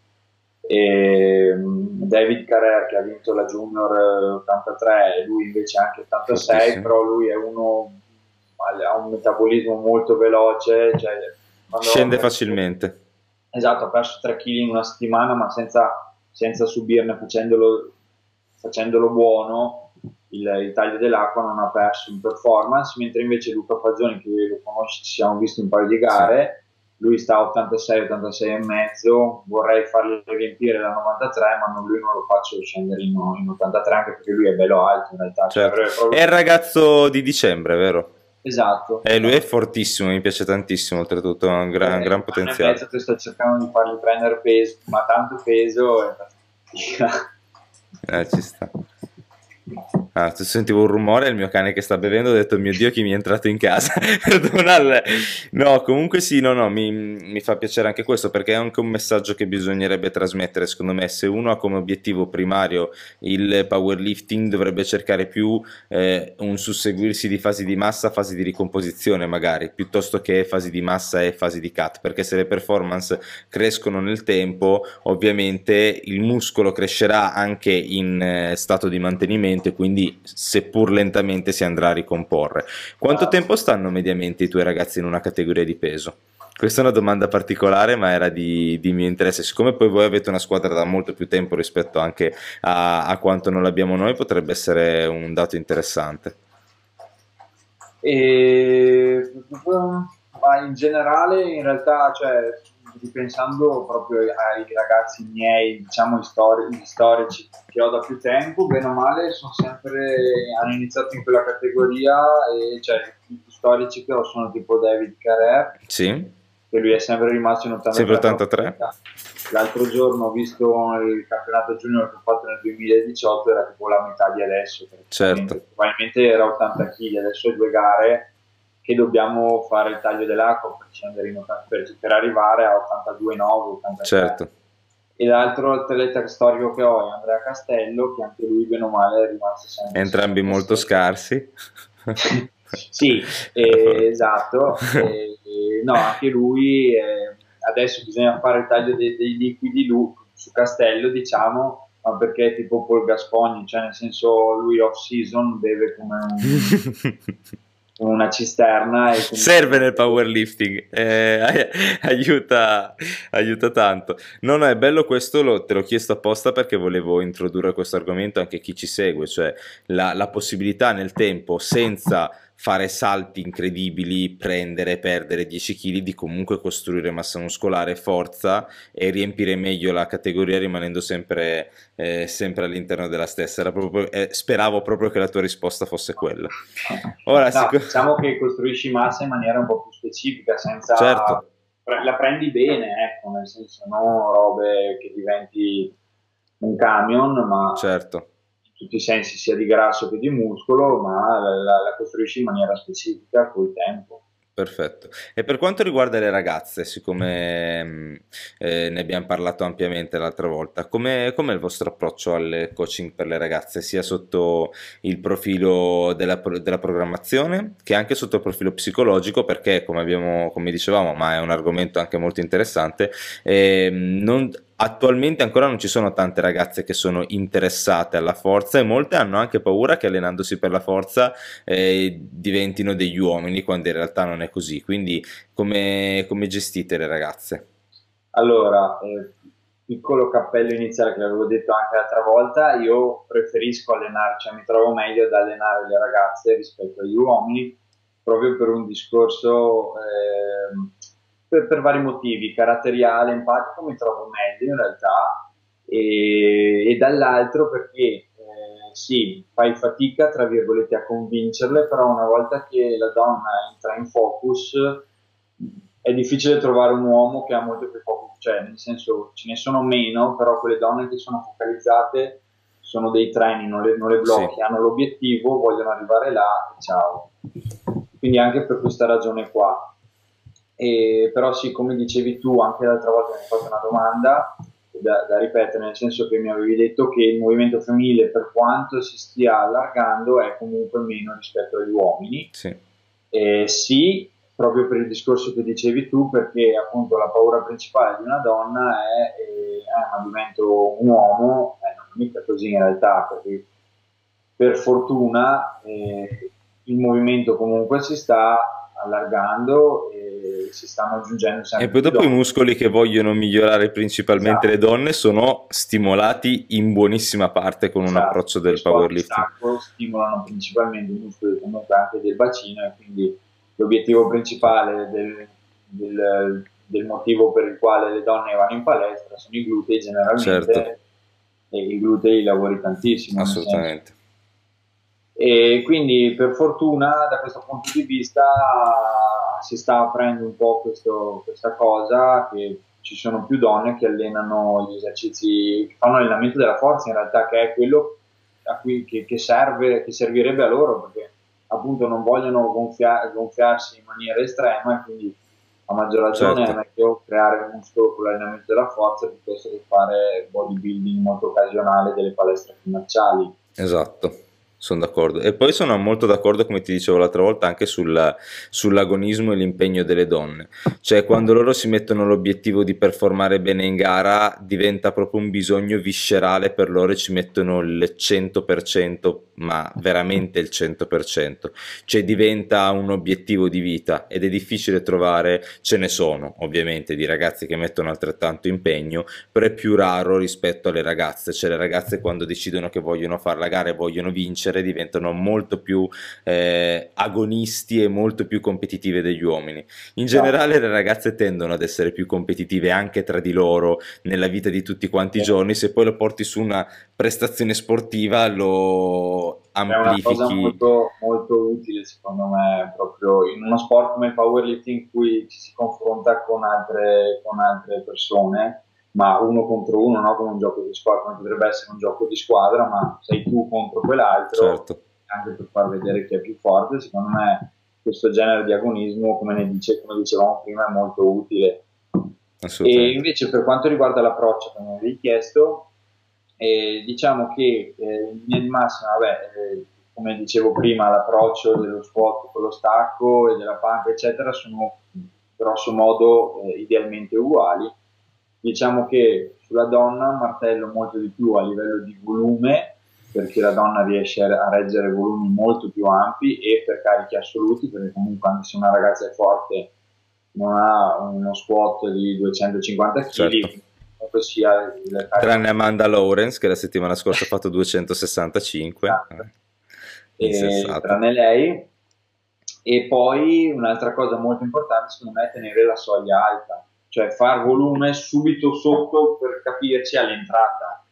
E mm, David Carrer che ha vinto la Junior 83, lui invece anche 86, Fortissimo. però lui è uno ha un metabolismo molto veloce, cioè scende facilmente Esatto, ha perso 3 kg in una settimana, ma senza, senza subirne, facendolo, facendolo buono, il, il, taglio dell'acqua non ha perso in performance, mentre invece Luca Fazzoni, che lo conosci, ci siamo visti un paio di gare, lui sta a 86, 86 e mezzo, vorrei fargli riempire la 93, ma non, lui non lo faccio scendere in, in 83, anche perché lui è bello alto in realtà. Cioè, certo. Cioè, proprio... È il ragazzo di dicembre, vero? Esatto. Eh, lui è fortissimo, mi piace tantissimo, oltretutto ha un gran, eh, gran potenziale. Mezzo che sto cercando di fargli prendere peso, ma tanto peso è Eh, ci sta. Ah, sentivo un rumore, il mio cane che sta bevendo, ho detto mio Dio chi mi è entrato in casa. no, comunque sì, no, no, mi, mi, fa piacere anche questo perché è anche un messaggio che bisognerebbe trasmettere, secondo me, se uno ha come obiettivo primario il powerlifting dovrebbe cercare più eh, un susseguirsi di fasi di massa, fasi di ricomposizione magari, piuttosto che fasi di massa e fasi di cut, perché se le performance crescono nel tempo, ovviamente il muscolo crescerà anche in eh, stato di mantenimento e quindi seppur lentamente si andrà a ricomporre. Quanto ah. tempo stanno mediamente i tuoi ragazzi in una categoria di peso? Questa è una domanda particolare, ma era di, di, mio interesse. Siccome poi voi avete una squadra da molto più tempo rispetto anche a, a quanto non l'abbiamo noi, potrebbe essere un dato interessante. E, ma in generale, in realtà, cioè, ripensando proprio ai ragazzi miei, diciamo, storici, storici che ho da più tempo, bene o male, sono sempre, hanno iniziato in quella categoria e cioè i storici che ho sono tipo David Carrer, sì. che lui è sempre rimasto in 83. Sempre 83. L'altro giorno ho visto il campionato junior che ho fatto nel 2018, era tipo la metà di adesso, certo. probabilmente era 80 kg, adesso è due gare che dobbiamo fare il taglio dell'acqua per, per, per arrivare a 82,9, 83. Certo. e l'altro atleta storico che ho è Andrea Castello, che anche lui, bene o male, è rimasto sempre. Entrambi molto scarsi. sì, eh, esatto. Eh, no, anche lui, eh, adesso bisogna fare il taglio dei, dei liquidi lui, su Castello, diciamo, ma perché è tipo Paul Gascogni, cioè nel senso lui off season beve come un... una cisterna. E Serve nel powerlifting, eh, aiuta, aiuta tanto. No, no, è bello questo, lo, te l'ho chiesto apposta perché volevo introdurre questo argomento anche a chi ci segue, cioè la, la possibilità nel tempo senza fare salti incredibili, prendere, perdere 10 kg, di comunque costruire massa muscolare, forza e riempire meglio la categoria rimanendo sempre, eh, sempre all'interno della stessa. Proprio, eh, speravo proprio che la tua risposta fosse quella. Ora, no, sicur- diciamo che costruisci massa in maniera un po' più specifica, senza... Certo. La prendi bene, ecco, nel senso non robe che diventi un camion, ma... Certo tutti i sensi sia di grasso che di muscolo, ma la, la, la costruisci in maniera specifica col tempo. Perfetto. E per quanto riguarda le ragazze, siccome mm, eh, ne abbiamo parlato ampiamente l'altra volta, come è il vostro approccio al coaching per le ragazze, sia sotto il profilo della, della, programmazione che anche sotto il profilo psicologico? Perché, come, abbiamo, come dicevamo, ma è un argomento anche molto interessante, eh, non, Attualmente ancora non ci sono tante ragazze che sono interessate alla forza e molte hanno anche paura che allenandosi per la forza eh, diventino degli uomini quando in realtà non è così. Quindi come, come gestite le ragazze? Allora, eh, piccolo cappello iniziale che avevo detto anche l'altra volta, io preferisco allenare, cioè mi trovo meglio ad allenare le ragazze rispetto agli uomini proprio per un discorso... Eh, per, per, vari motivi, caratteriale, empatico, mi trovo meglio in realtà, e, e dall'altro perché eh, sì, fai fatica, tra virgolette, a convincerle, però una volta che la donna entra in focus è difficile trovare un uomo che ha molto più focus, cioè nel senso ce ne sono meno, però quelle donne che sono focalizzate sono dei treni, non le, non le blocchi, sì. hanno l'obiettivo, vogliono arrivare là e ciao. Quindi anche per questa ragione qua. E, però sì, come dicevi tu, anche l'altra volta mi hai fatto una domanda da, da, ripetere, nel senso che mi avevi detto che il movimento femminile, per quanto si stia allargando, è comunque meno rispetto agli uomini. Sì. E, sì, proprio per il discorso che dicevi tu, perché appunto la paura principale di una donna è, eh, ma divento un uomo, eh, non è mica così in realtà, perché per fortuna eh, il movimento comunque si sta allargando e si stanno aggiungendo sempre E poi dopo i muscoli che vogliono migliorare principalmente esatto. le donne sono stimolati in buonissima parte con esatto. un approccio del powerlifting. Stimolano principalmente i muscoli comunque anche del bacino e quindi l'obiettivo principale del, del, del, motivo per il quale le donne vanno in palestra sono i glutei generalmente certo. e i glutei lavori tantissimo. Assolutamente e quindi per fortuna da questo punto di vista si sta aprendo un po' questo, questa cosa che ci sono più donne che allenano gli esercizi, che fanno allenamento della forza in realtà che è quello a cui, che, che, serve, che servirebbe a loro perché appunto non vogliono gonfia, gonfiarsi in maniera estrema e quindi a maggior ragione certo. è meglio creare muscolo con l'allenamento della forza piuttosto che fare bodybuilding molto occasionale delle palestre commerciali. Esatto. Sono d'accordo. E poi sono molto d'accordo, come ti dicevo l'altra volta, anche sul, sull'agonismo e l'impegno delle donne. Cioè, quando loro si mettono l'obiettivo di performare bene in gara, diventa proprio un bisogno viscerale per loro e ci mettono il 100%, ma veramente il 100%. Cioè, diventa un obiettivo di vita ed è difficile trovare, ce ne sono ovviamente, di ragazzi che mettono altrettanto impegno, però è più raro rispetto alle ragazze. Cioè, le ragazze quando decidono che vogliono fare la gara e vogliono vincere, vincere diventano molto più eh, agonisti e molto più competitive degli uomini. In generale le ragazze tendono ad essere più competitive anche tra di loro nella vita di tutti quanti i giorni, se poi lo porti su una prestazione sportiva lo amplifichi. È una cosa molto, molto utile secondo me proprio in uno sport come il powerlifting in cui ci si confronta con altre, con altre persone ma uno contro uno, no? come un gioco di squadra, come potrebbe essere un gioco di squadra, ma sei tu contro quell'altro, certo. anche per far vedere chi è più forte, secondo me questo genere di agonismo, come, dice, come dicevamo prima, è molto utile. E invece per quanto riguarda l'approccio che mi avevi chiesto, eh, diciamo che eh, in linea di massima, vabbè, eh, come dicevo prima, l'approccio dello squat con lo stacco e della panca, eccetera, sono grosso modo eh, idealmente uguali. Diciamo che sulla donna martello molto di più a livello di volume, perché la donna riesce a reggere volumi molto più ampi e per carichi assoluti, perché comunque anche se una ragazza è forte non ha uno squat di 250 kg, certo. comunque sia il Tranne Amanda Lawrence che la settimana scorsa ha fatto 265. Esatto eh, tranne lei. E poi un'altra cosa molto importante secondo me è tenere la soglia alta, cioè far volume subito sotto per capirci all'entrata,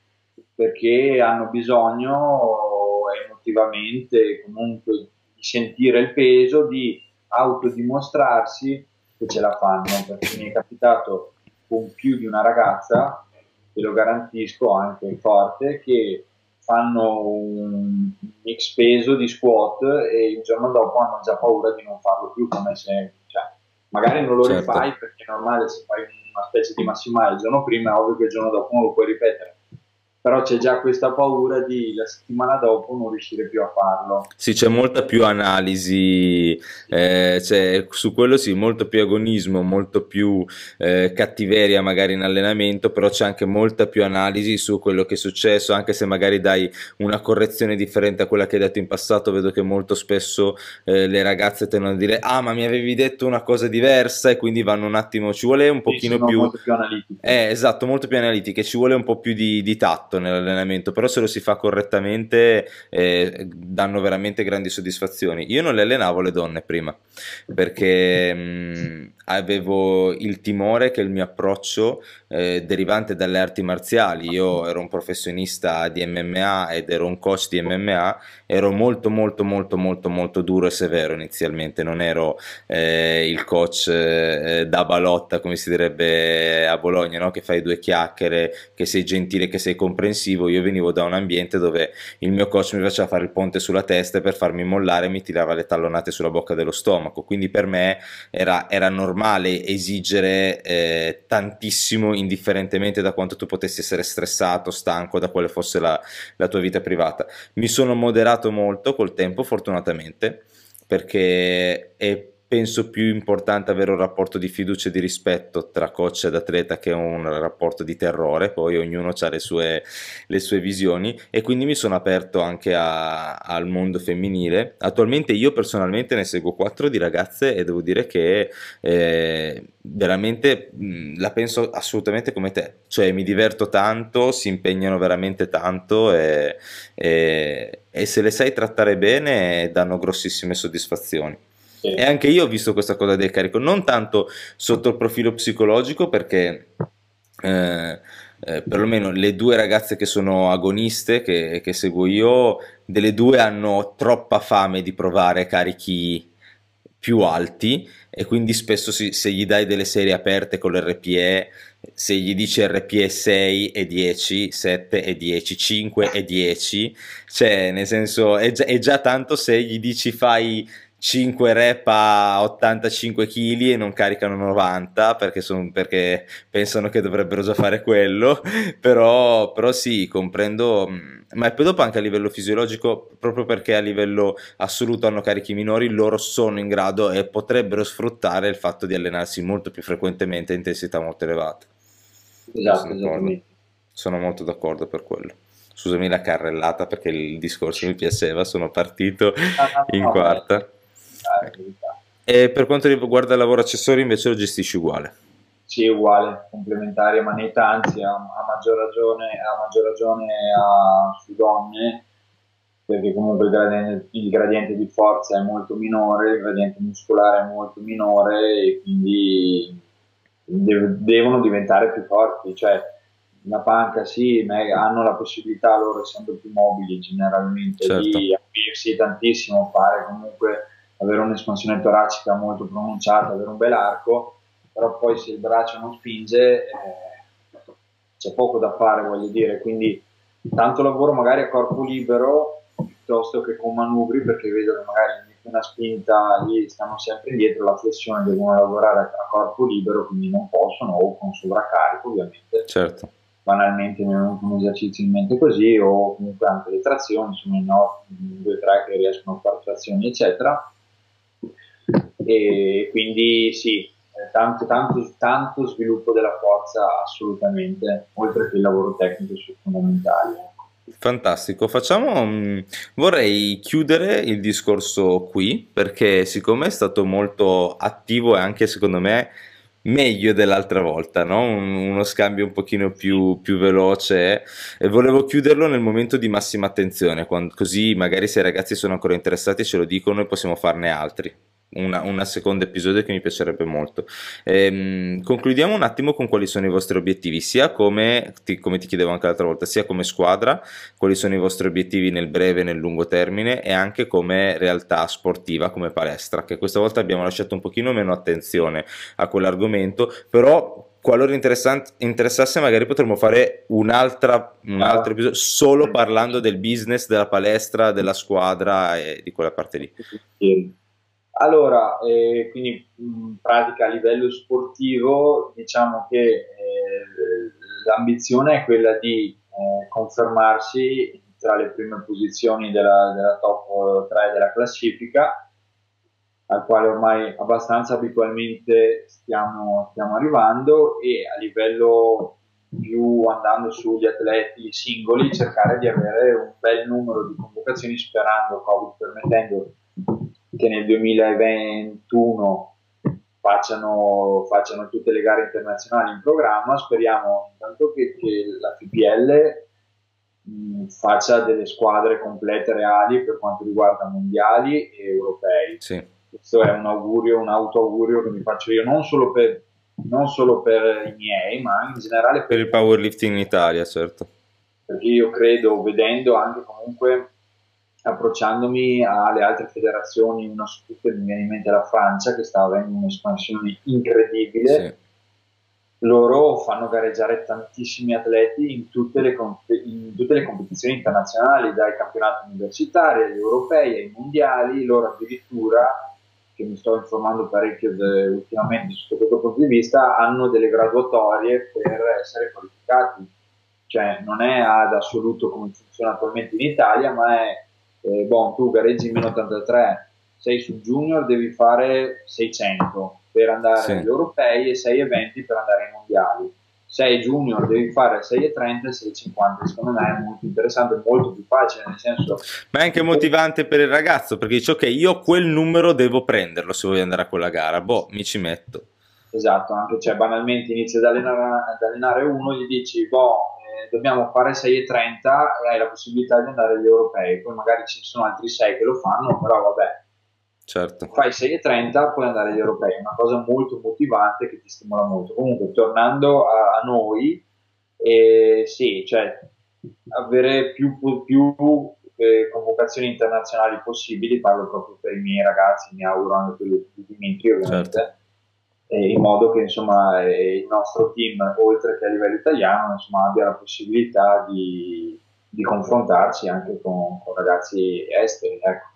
perché hanno bisogno emotivamente comunque di sentire il peso, di autodimostrarsi che ce la fanno, perché mi è capitato con più di una ragazza, e lo garantisco anche forte, che fanno un mix peso di squat e il giorno dopo hanno già paura di non farlo più come se magari non lo certo. rifai perché è normale se fai una specie di massimale il giorno prima è ovvio che il giorno dopo non lo puoi ripetere però c'è già questa paura di la settimana dopo non riuscire più a farlo. Sì, c'è molta più analisi, eh, cioè, su quello sì, molto più agonismo, molto più eh, cattiveria magari in allenamento, però c'è anche molta più analisi su quello che è successo, anche se magari dai una correzione differente a quella che hai detto in passato, vedo che molto spesso eh, le ragazze tendono a dire ah ma mi avevi detto una cosa diversa e quindi vanno un attimo, ci vuole un pochino sì, più... Molto più. Eh, esatto, molto più analitiche, ci vuole un po' più di, di tatto fatto nell'allenamento, però se lo si fa correttamente eh, danno veramente grandi soddisfazioni. Io non le allenavo le donne prima perché mh, avevo il timore che il mio approccio eh, derivante dalle arti marziali, io ero un professionista di MMA ed ero un coach di MMA, ero molto molto molto molto molto duro e severo inizialmente, non ero eh, il coach eh, da balotta come si direbbe a Bologna, no? che fai due chiacchiere, che sei gentile, che sei comprensivo, io venivo da un ambiente dove il mio coach mi faceva fare il ponte sulla testa per farmi mollare mi tirava le tallonate sulla bocca dello stomaco, quindi per me era, era normale esigere eh, tantissimo indifferentemente da quanto tu potessi essere stressato, stanco, da quale fosse la, la tua vita privata. Mi sono moderato molto col tempo, fortunatamente, perché è penso più importante avere un rapporto di fiducia e di rispetto tra coach ed atleta che un rapporto di terrore, poi ognuno ha le sue, le sue visioni e quindi mi sono aperto anche a, al mondo femminile. Attualmente io personalmente ne seguo quattro di ragazze e devo dire che eh, veramente mh, la penso assolutamente come te, cioè mi diverto tanto, si impegnano veramente tanto e, e, e se le sai trattare bene danno grossissime soddisfazioni. E anche io ho visto questa cosa del carico, non tanto sotto il profilo psicologico, perché eh, eh, perlomeno le due ragazze che sono agoniste, che, che, seguo io, delle due hanno troppa fame di provare carichi più alti e quindi spesso si, se gli dai delle serie aperte con l'RPE, se gli dici RPE 6 e 10, 7 e 10, 5 e 10, cioè nel senso è già, è già tanto se gli dici fai 5 rep a 85 kg e non caricano 90 perché, son, perché, pensano che dovrebbero già fare quello, però, però sì, comprendo, mm, ma poi dopo anche a livello fisiologico, proprio perché a livello assoluto hanno carichi minori, loro sono in grado e potrebbero sfruttare il fatto di allenarsi molto più frequentemente a intensità molto elevate. Esatto, sono, sono molto d'accordo per quello. Scusami la carrellata perché il discorso mi piaceva, sono partito ah, in quarta. E per quanto riguarda il lavoro accessorio invece lo gestisci uguale? Sì, uguale, complementare a manetta, anzi a, a, maggior ragione, a maggior ragione a, su donne, perché comunque il gradiente, il gradiente, di forza è molto minore, il gradiente muscolare è molto minore e quindi dev- devono diventare più forti, cioè la panca sì, hanno la possibilità loro essendo più mobili generalmente certo. di aprirsi tantissimo, fare comunque avere un'espansione toracica molto pronunciata, avere un bel arco, però poi se il braccio non spinge eh, c'è poco da fare, voglio dire, quindi tanto lavoro magari a corpo libero piuttosto che con manubri, perché vedo che magari una spinta, lì stanno sempre indietro, la flessione devono lavorare a corpo libero, quindi non possono, o con sovraccarico ovviamente. Certo. Banalmente mi è venuto un esercizio in mente così, o comunque anche le trazioni, sono in 2 tre che riescono a fare trazioni, eccetera. E quindi sì, tanto, tanto, tanto sviluppo della forza assolutamente, oltre che il lavoro tecnico su fondamentali. Ecco. Fantastico, facciamo, mm, vorrei chiudere il discorso qui perché siccome è stato molto attivo e anche secondo me meglio dell'altra volta, no? Un- uno scambio un pochino più, più veloce e volevo chiuderlo nel momento di massima attenzione, quando- così magari se i ragazzi sono ancora interessati ce lo dicono e possiamo farne altri una seconda episodio che mi piacerebbe molto. Ehm, concludiamo un attimo con quali sono i vostri obiettivi, sia come ti, come ti chiedevo anche l'altra volta, sia come squadra, quali sono i vostri obiettivi nel breve e nel lungo termine e anche come realtà sportiva, come palestra, che questa volta abbiamo lasciato un pochino meno attenzione a quell'argomento, però qualora interessasse magari potremmo fare un'altra, un altro episodio solo parlando del business, della palestra, della squadra e di quella parte lì. Allora, eh, quindi in pratica a livello sportivo diciamo che eh, l'ambizione è quella di eh, confermarsi tra le prime posizioni della, della, top 3 della classifica, al quale ormai abbastanza abitualmente stiamo, stiamo arrivando e a livello più andando sugli atleti singoli cercare di avere un bel numero di convocazioni sperando, Covid permettendo, che nel 2021 facciano, facciano tutte le gare internazionali in programma. Speriamo intanto che, che la FPL faccia delle squadre complete reali per quanto riguarda mondiali e europei. Sì. Questo è un augurio, un auto-augurio che mi faccio io non solo per, non solo per i miei, ma in generale per, per il powerlifting in Italia, certo. Perché io credo, vedendo anche comunque approcciandomi alle altre federazioni, una su tutte mi viene in mente la Francia che sta avendo un'espansione incredibile. Sì. Loro fanno gareggiare tantissimi atleti in tutte, le, in tutte le competizioni internazionali, dai campionati universitari agli europei ai mondiali. Loro addirittura, che mi sto informando parecchio de, ultimamente sotto questo punto di vista, hanno delle graduatorie per essere qualificati. Cioè non è ad assoluto come funziona attualmente in Italia, ma è eh, bon, tu gareggi in meno 83, sei su junior, devi fare 600 per andare sì. agli europei e 6 eventi per andare ai mondiali. Sei junior, devi fare 6,30 e 6,50. Secondo me è molto interessante, molto più facile. Nel senso, ma è anche motivante per il ragazzo perché dice: Ok, io quel numero devo prenderlo se voglio andare a quella gara. Boh, mi ci metto. Esatto, anche cioè, banalmente inizi ad allenare, ad allenare uno, gli dici: Boh, dobbiamo fare 6,30 e hai la possibilità di andare agli europei, poi magari ci sono altri 6 che lo fanno, però vabbè. Certo. Fai 6,30 puoi andare agli europei, è una cosa molto motivante che ti stimola molto. Comunque, tornando a, a noi, eh, sì, cioè avere più, più eh, convocazioni internazionali possibili, parlo proprio per i miei ragazzi, mi auguro anche per i Dimitri ovviamente. Certo in modo che insomma, eh, il nostro team, oltre che a livello italiano, insomma, abbia la possibilità di, di confrontarsi anche con, con ragazzi esteri. Ecco.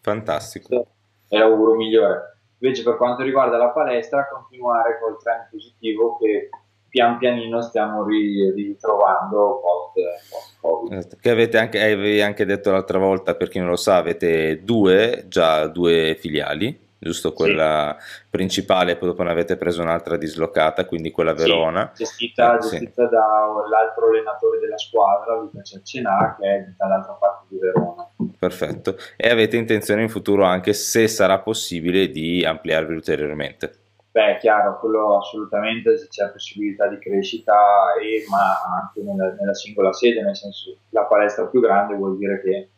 Fantastico. È l'auguro migliore. Invece per quanto riguarda la palestra, continuare col trend positivo che pian pianino stiamo ritrovando post, Covid. Esatto. Che avete anche, avevi anche detto l'altra volta, per chi non lo sa, avete due, già due filiali giusto? Quella sì. principale, poi dopo ne avete preso un'altra dislocata, quindi quella Verona. Sì, gestita, eh, gestita sì. dall'altro allenatore della squadra, Luca Ciaccenà, che è dall'altra parte di Verona. Perfetto. E avete intenzione in futuro anche, se sarà possibile, di ampliarvi ulteriormente? Beh, chiaro, quello assolutamente se c'è possibilità di crescita, e, ma anche nella, nella, singola sede, nel senso la palestra più grande vuol dire che,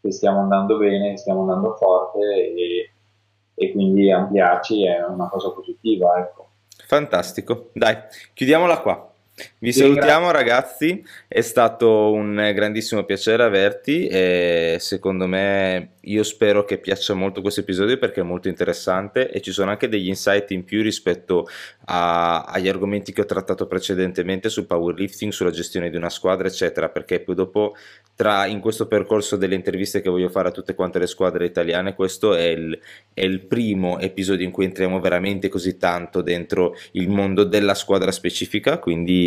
che stiamo andando bene, stiamo andando forte e e quindi ampliarci è una cosa positiva. Ecco. Fantastico, dai, chiudiamola qua. Vi salutiamo ragazzi, è stato un grandissimo piacere averti e secondo me io spero che piaccia molto questo episodio perché è molto interessante e ci sono anche degli insight in più rispetto a, agli argomenti che ho trattato precedentemente sul powerlifting, sulla gestione di una squadra eccetera. Perché poi dopo tra, in questo percorso delle interviste che voglio fare a tutte quante le squadre italiane, questo è il, è il primo episodio in cui entriamo veramente così tanto dentro il mondo della squadra specifica,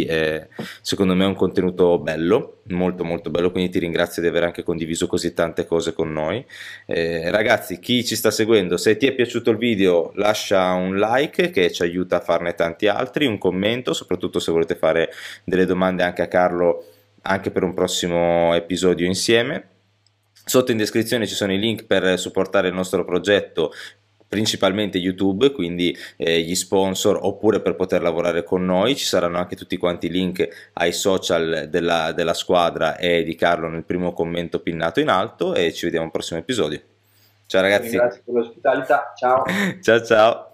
eh, secondo me è un contenuto bello, molto molto bello, quindi ti ringrazio di aver anche condiviso così tante cose con noi. Eh, ragazzi, chi ci sta seguendo, se ti è piaciuto il video lascia un like che ci aiuta a farne tanti altri, un commento, soprattutto se volete fare delle domande anche a Carlo anche per un prossimo episodio insieme. Sotto in descrizione ci sono i link per supportare il nostro progetto principalmente YouTube, quindi eh, gli sponsor oppure per poter lavorare con noi, ci saranno anche tutti quanti i link ai social della, della squadra e di Carlo nel primo commento pinnato in alto e ci vediamo al prossimo episodio. Ciao ragazzi. Grazie per l'ospitalità, ciao. ciao ciao.